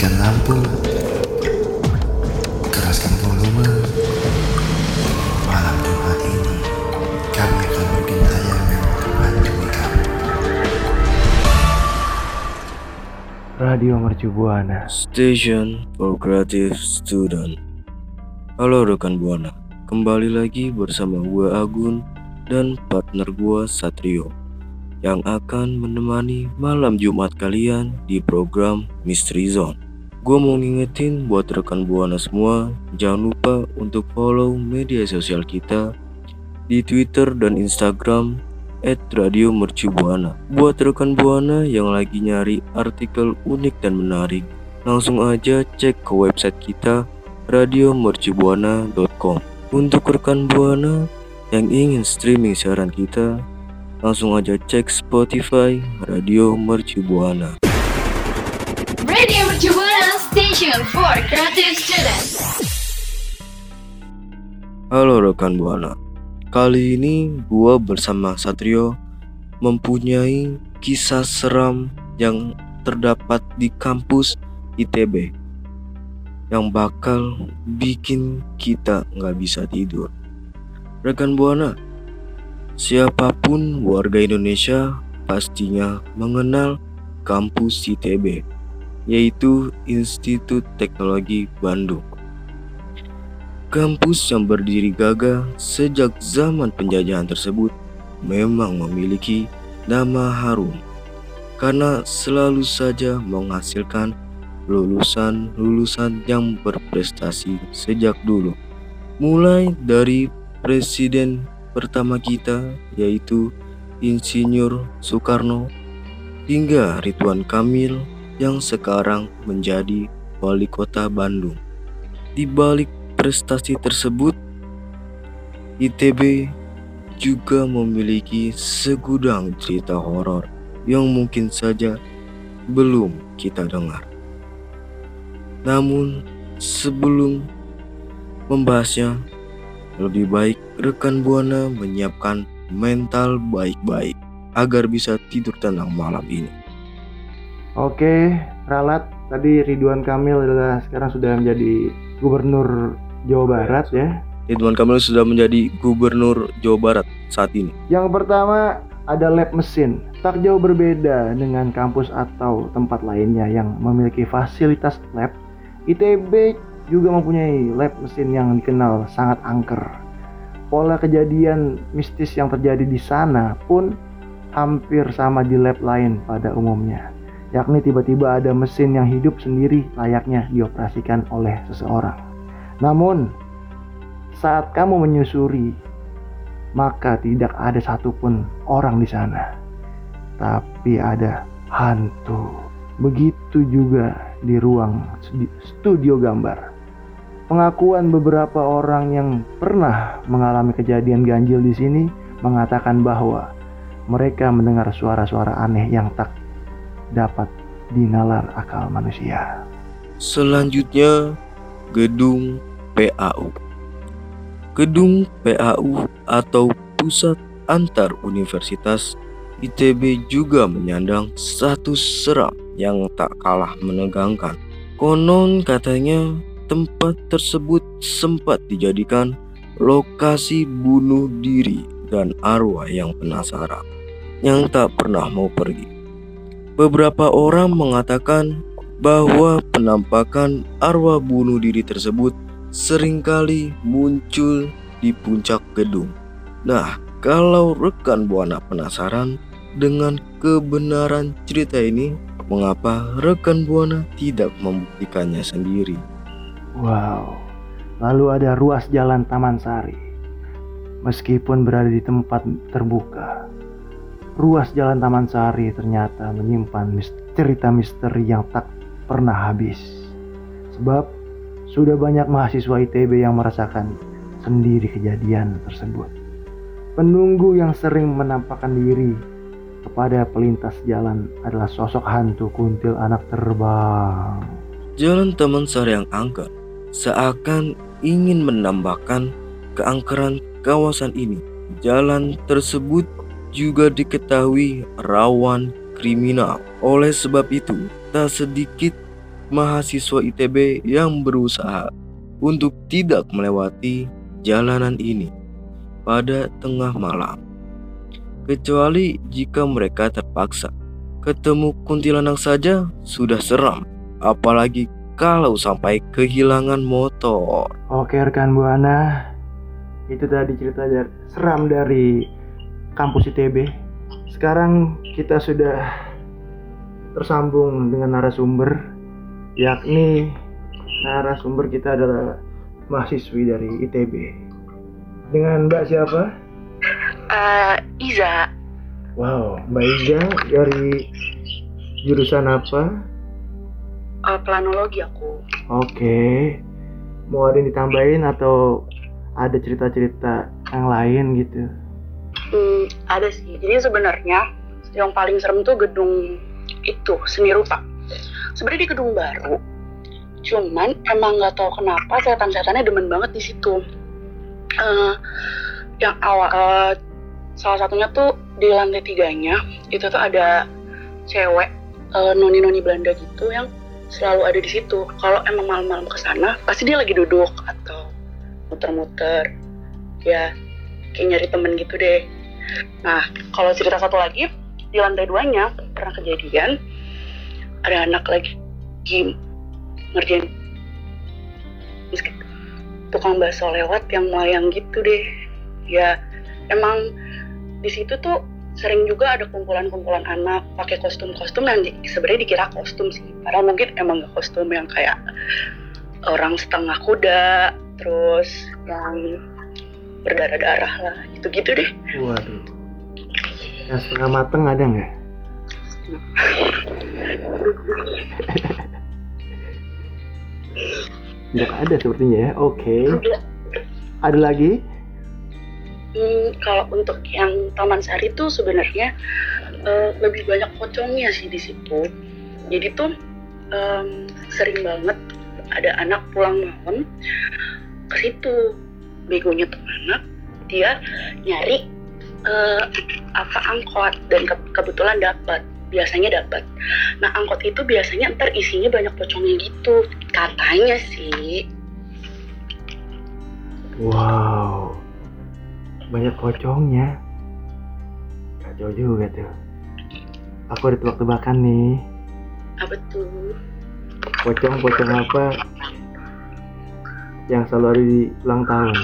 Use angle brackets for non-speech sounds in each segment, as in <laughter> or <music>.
Matikan lampu. Keraskan volume. Malam Jumat ini, kami akan bikin tayangan teman kamu. Radio Mercu Buana. Station for Creative Student. Halo rekan Buana, kembali lagi bersama gue Agun dan partner gue Satrio yang akan menemani malam Jumat kalian di program Mystery Zone. Gue mau ngingetin buat rekan Buana semua, jangan lupa untuk follow media sosial kita di Twitter dan Instagram at Radio Mercubuana. Buat rekan Buana yang lagi nyari artikel unik dan menarik, langsung aja cek ke website kita radiomercubuana.com. Untuk rekan Buana yang ingin streaming siaran kita, langsung aja cek Spotify Radio Mercubuana. Radio Station for Creative Students. Halo rekan Buana. Kali ini gua bersama Satrio mempunyai kisah seram yang terdapat di kampus ITB yang bakal bikin kita nggak bisa tidur. Rekan Buana, siapa pun warga Indonesia pastinya mengenal kampus ITB, yaitu Institut Teknologi Bandung. Kampus yang berdiri gagah sejak zaman penjajahan tersebut memang memiliki nama harum karena selalu saja menghasilkan lulusan-lulusan yang berprestasi sejak dulu. Mulai dari presiden pertama kita yaitu Insinyur Soekarno hingga Ridwan Kamil yang sekarang menjadi wali kota Bandung. Di balik prestasi tersebut, ITB juga memiliki segudang cerita horor yang mungkin saja belum kita dengar. Namun, sebelum membahasnya, lebih baik rekan Buana menyiapkan mental baik-baik agar bisa tidur tenang malam ini. Oke, Ralat. Tadi Ridwan Kamil adalah sekarang sudah menjadi gubernur Jawa Barat ya. Ridwan Kamil sudah menjadi gubernur Jawa Barat saat ini. Yang pertama ada lab mesin. Tak jauh berbeda dengan kampus atau tempat lainnya yang memiliki fasilitas lab. ITB juga mempunyai lab mesin yang dikenal sangat angker. Pola kejadian mistis yang terjadi di sana pun hampir sama di lab lain pada umumnya. Yakni tiba-tiba ada mesin yang hidup sendiri layaknya dioperasikan oleh seseorang. Namun, saat kamu menyusuri, maka tidak ada satupun orang di sana. Tapi ada hantu. Begitu juga di ruang studi- studio gambar. Pengakuan beberapa orang yang pernah mengalami kejadian ganjil di sini mengatakan bahwa mereka mendengar suara-suara aneh yang tak dapat dinalar akal manusia. Selanjutnya, gedung PAU. Gedung PAU atau Pusat Antar Universitas ITB juga menyandang status seram yang tak kalah menegangkan. Konon katanya tempat tersebut sempat dijadikan lokasi bunuh diri dan arwah yang penasaran yang tak pernah mau pergi. Beberapa orang mengatakan bahwa penampakan arwah bunuh diri tersebut sering kali muncul di puncak gedung. Nah, kalau rekan Buana penasaran dengan kebenaran cerita ini, mengapa rekan Buana tidak membuktikannya sendiri? Wow. Lalu ada ruas jalan Taman Sari. Meskipun berada di tempat terbuka, ruas jalan Taman Sari ternyata menyimpan mis- cerita misteri yang tak pernah habis. Sebab sudah banyak mahasiswa ITB yang merasakan sendiri kejadian tersebut. Penunggu yang sering menampakkan diri kepada pelintas jalan adalah sosok hantu kuntil anak terbang. Jalan Taman Sari yang angker seakan ingin menambahkan keangkeran kawasan ini. Jalan tersebut juga diketahui rawan kriminal. Oleh sebab itu, tak sedikit mahasiswa ITB yang berusaha untuk tidak melewati jalanan ini pada tengah malam. Kecuali jika mereka terpaksa. Ketemu kuntilanak saja sudah seram, apalagi kalau sampai kehilangan motor. Oke rekan Buana, itu tadi cerita seram dari kampus ITB. Sekarang kita sudah tersambung dengan narasumber, yakni narasumber kita adalah mahasiswi dari ITB. Dengan Mbak siapa? Eh, Iza, Wow, Mbak Iza dari jurusan apa? eh, planologi aku. Oke, mau ada yang ditambahin atau ada cerita-cerita yang lain gitu? Hmm, ada sih. Jadi sebenarnya yang paling serem tuh gedung itu seni rupa. Sebenarnya di gedung baru. Cuman emang nggak tahu kenapa setan-setannya demen banget di situ. Eh, yang awal eh, salah satunya tuh di lantai tiganya itu tuh ada cewek eh, noni-noni Belanda gitu yang selalu ada di situ. Kalau emang malam-malam ke sana, pasti dia lagi duduk atau muter-muter. Ya, kayak nyari temen gitu deh. Nah, kalau cerita satu lagi, di lantai duanya pernah kejadian ada anak lagi ngerjain tukang bakso lewat yang melayang gitu deh. Ya, emang di situ tuh sering juga ada kumpulan-kumpulan anak pakai kostum-kostum yang di- sebenarnya dikira kostum sih. Padahal mungkin emang nggak kostum yang kayak orang setengah kuda, terus yang berdarah-darah lah, gitu-gitu deh. Waduh. Yang setengah mateng ada nggak? <laughs> Nggak ada sepertinya ya. Oke. Udah. Ada lagi? Hmm, kalau untuk yang Taman Sari tuh sebenarnya eh, lebih banyak pocongnya sih di situ. Jadi tuh em, sering banget ada anak pulang malam ke situ. Begonya tuh anak dia nyari eh, apa angkot dan ke- kebetulan dapat. Biasanya dapat. Nah angkot itu biasanya ntar isinya banyak pocongnya gitu. Katanya sih. Wow. Banyak pocongnya. Kacau juga tuh. Aku ada tebak-tebakan nih. Apa tuh? Pocong-pocong apa yang selalu ada di ulang tahun?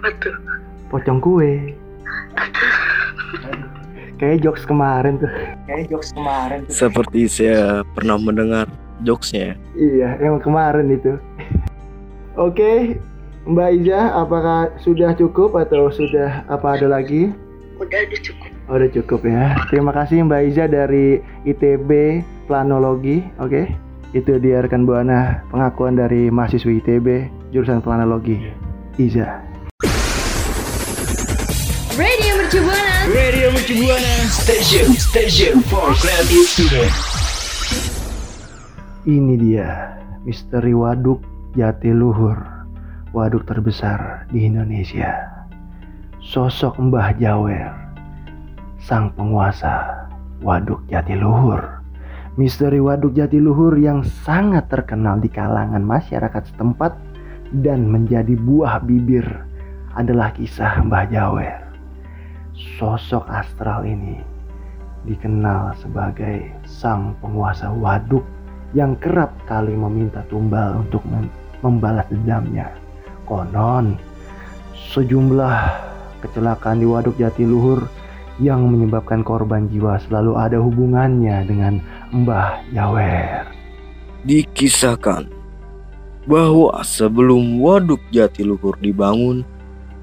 Apa tuh? Pocong kue. Kayak jokes kemarin tuh. Kayak jokes kemarin tuh. Seperti saya pernah mendengar jokesnya. Iya, yang kemarin itu. Oke, Mbak Iza, apakah sudah cukup atau sudah apa ada lagi? Udah udah cukup. Oh, udah cukup ya. Terima kasih Mbak Iza dari ITB Planologi. Oke, itu dia rekan buana pengakuan dari mahasiswi ITB jurusan Planologi. Iza. Mercubuana. Radio Station Station for Creative Student Ini dia misteri waduk Jatiluhur, waduk terbesar di Indonesia. Sosok Mbah Jawer, sang penguasa waduk Jatiluhur. Misteri waduk Jatiluhur yang sangat terkenal di kalangan masyarakat setempat dan menjadi buah bibir adalah kisah Mbah Jawer. Sosok astral ini dikenal sebagai sang penguasa waduk yang kerap kali meminta tumbal untuk mem- membalas dendamnya. Konon, sejumlah kecelakaan di Waduk Jatiluhur yang menyebabkan korban jiwa selalu ada hubungannya dengan Mbah Jawer. Dikisahkan bahwa sebelum Waduk Jatiluhur dibangun,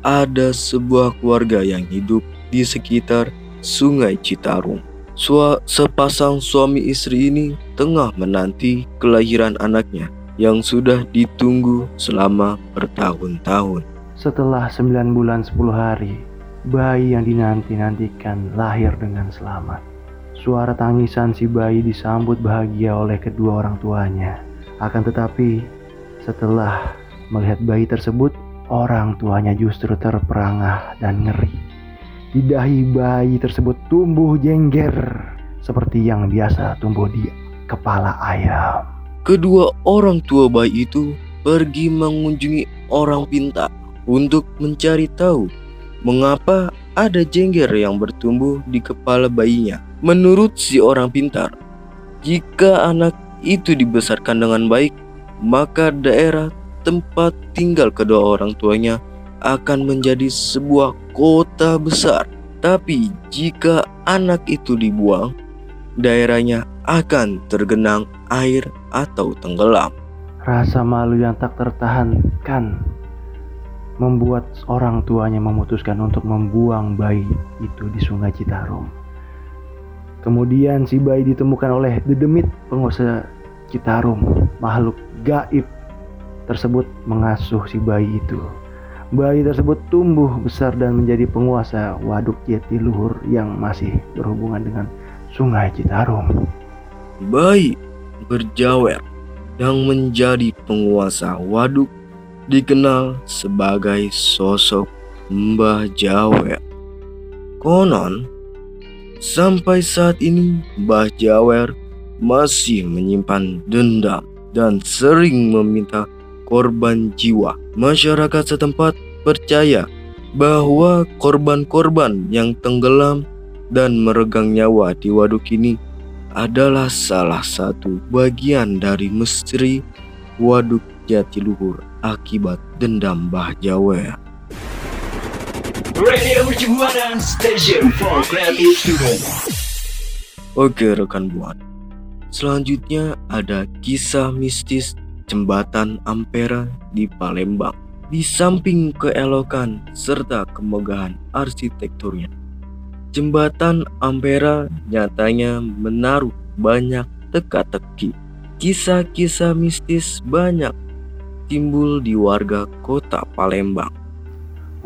ada sebuah keluarga yang hidup di sekitar Sungai Citarum. Sua- sepasang suami istri ini tengah menanti kelahiran anaknya yang sudah ditunggu selama bertahun-tahun. Setelah 9 bulan 10 hari, bayi yang dinanti-nantikan lahir dengan selamat. Suara tangisan si bayi disambut bahagia oleh kedua orang tuanya. Akan tetapi, setelah melihat bayi tersebut, orang tuanya justru terperangah dan ngeri. Di dahi bayi tersebut tumbuh jengger seperti yang biasa tumbuh di kepala ayam. Kedua orang tua bayi itu pergi mengunjungi orang pintar untuk mencari tahu mengapa ada jengger yang bertumbuh di kepala bayinya. Menurut si orang pintar, jika anak itu dibesarkan dengan baik, maka daerah tempat tinggal kedua orang tuanya akan menjadi sebuah kota besar. Tapi jika anak itu dibuang, daerahnya akan tergenang air atau tenggelam. Rasa malu yang tak tertahankan membuat orang tuanya memutuskan untuk membuang bayi itu di sungai Citarum. Kemudian si bayi ditemukan oleh dedemit penguasa Citarum, makhluk gaib tersebut mengasuh si bayi itu. Bayi tersebut tumbuh besar dan menjadi penguasa Waduk Jatiluhur yang masih berhubungan dengan Sungai Citarum. Bayi berjawer yang menjadi penguasa waduk dikenal sebagai sosok Mbah Jawer. Konon, sampai saat ini Mbah Jawer masih menyimpan dendam dan sering meminta korban jiwa. Masyarakat setempat percaya bahwa korban-korban yang tenggelam dan meregang nyawa di waduk ini adalah salah satu bagian dari misteri waduk Jatiluhur akibat dendam Mbah Student. Oke rekan buan. Selanjutnya ada kisah mistis jembatan Ampera di Palembang. Di samping keelokan serta kemegahan arsitekturnya, jembatan Ampera nyatanya menaruh banyak teka-teki. Kisah-kisah mistis banyak timbul di warga kota Palembang.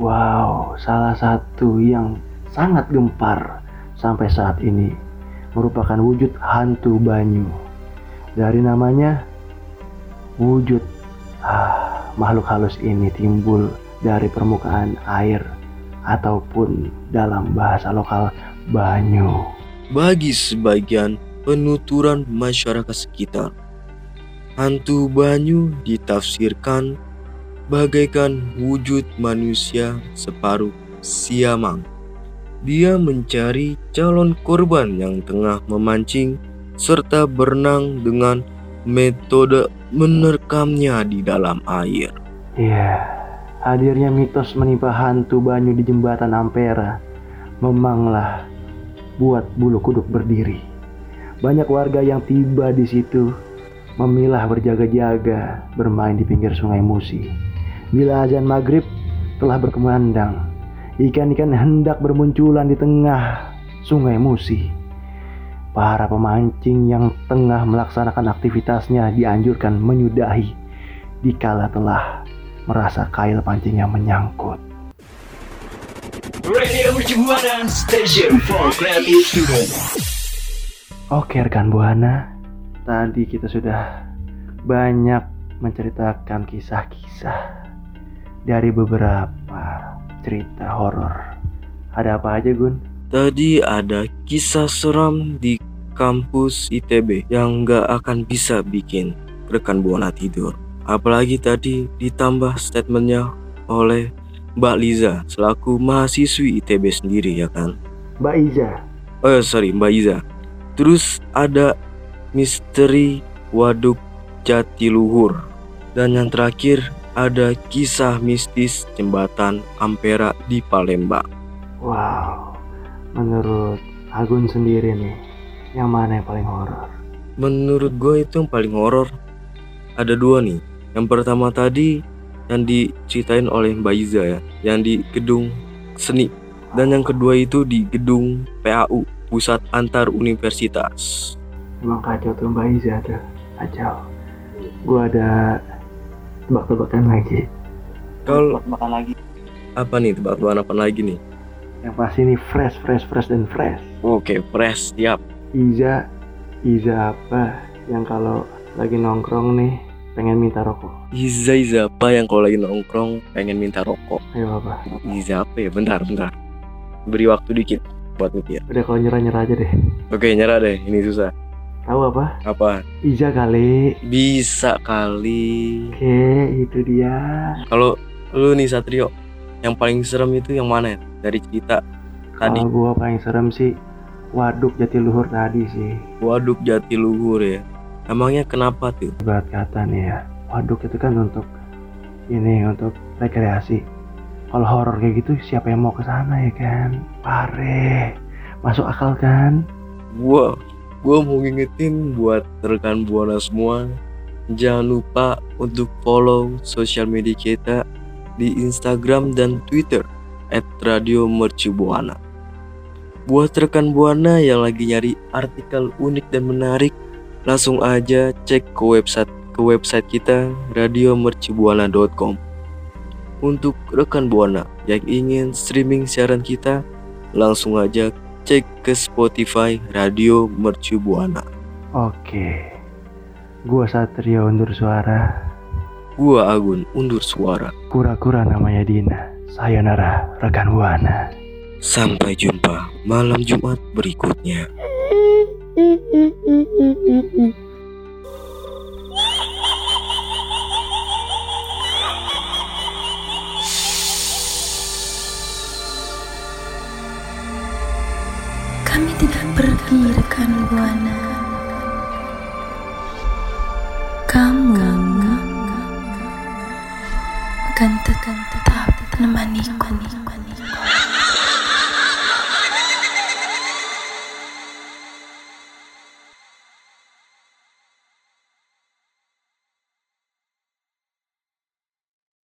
Wow, salah satu yang sangat gempar sampai saat ini merupakan wujud hantu banyu. Dari namanya, wujud ah, makhluk halus ini timbul dari permukaan air ataupun dalam bahasa lokal banyu. Bagi sebagian penuturan masyarakat sekitar, hantu banyu ditafsirkan bagaikan wujud manusia separuh siamang. Dia mencari calon korban yang tengah memancing serta berenang dengan metode menerkamnya di dalam air. Iya, hadirnya mitos menimpa hantu banyu di jembatan Ampera memanglah buat bulu kuduk berdiri. Banyak warga yang tiba di situ memilah berjaga-jaga bermain di pinggir sungai Musi. Bila azan maghrib telah berkumandang, ikan-ikan hendak bermunculan di tengah sungai Musi. Para pemancing yang tengah melaksanakan aktivitasnya dianjurkan menyudahi dikala telah merasa kail pancingnya menyangkut. Oke rekan Buana, tadi kita sudah banyak menceritakan kisah-kisah dari beberapa cerita horor. Ada apa aja Gun? Tadi ada kisah seram di kampus ITB yang nggak akan bisa bikin rekan Buana tidur. Apalagi tadi ditambah statementnya oleh Mbak Liza selaku mahasiswi ITB sendiri ya kan. Mbak Iza. Oh sorry Mbak Iza. Terus ada misteri waduk Jatiluhur. Dan yang terakhir ada kisah mistis jembatan Ampera di Palembang. Wow, menurut Agun sendiri nih, yang mana yang paling horor? Menurut gue itu yang paling horor ada dua nih. Yang pertama tadi yang diceritain oleh Mbak Iza ya, yang di gedung seni. Dan yang kedua itu di gedung PAU, Pusat Antar Universitas. Emang kacau tuh Mbak Iza tuh, kacau. Gua ada tebak-tebakan lagi. Kalau makan lagi. apa nih tebak-tebakan apa lagi nih? Yang pasti ini fresh, fresh, fresh dan fresh. Oke, press siap. Iza, Iza apa yang kalau lagi nongkrong nih pengen minta rokok? Iza Iza apa yang kalau lagi nongkrong pengen minta rokok? Ayo apa? Iza apa ya? Bentar, bentar. Beri waktu dikit buat mikir. Udah kalau nyerah-nyerah aja deh. Oke, nyerah deh. Ini susah. Tahu apa? Apa? Iza kali. Bisa kali. Oke, itu dia. Kalau lu nih Satrio, yang paling serem itu yang mana ya? Dari cerita tadi Kalau gua paling serem sih waduk Jatiluhur tadi sih. Waduk Jatiluhur ya. Emangnya kenapa tuh? Berat kata nih ya. Waduk itu kan untuk ini untuk rekreasi. Kalau horor kayak gitu siapa yang mau ke sana ya kan? Pare. Masuk akal kan? Gua gua mau ngingetin buat rekan buana semua jangan lupa untuk follow sosial media kita di Instagram dan Twitter @radiomercubuana. Buat rekan buana yang lagi nyari artikel unik dan menarik, langsung aja cek ke website ke website kita radiomercubuana.com. Untuk rekan buana yang ingin streaming siaran kita, langsung aja cek ke Spotify Radio Mercu Buana. Oke. Gua Satrio undur suara. Gua Agun undur suara. Kura-kura namanya Dina. Sayonara rekan buana. Sampai jumpa malam Jumat berikutnya. Kami tidak pergi rekan buana.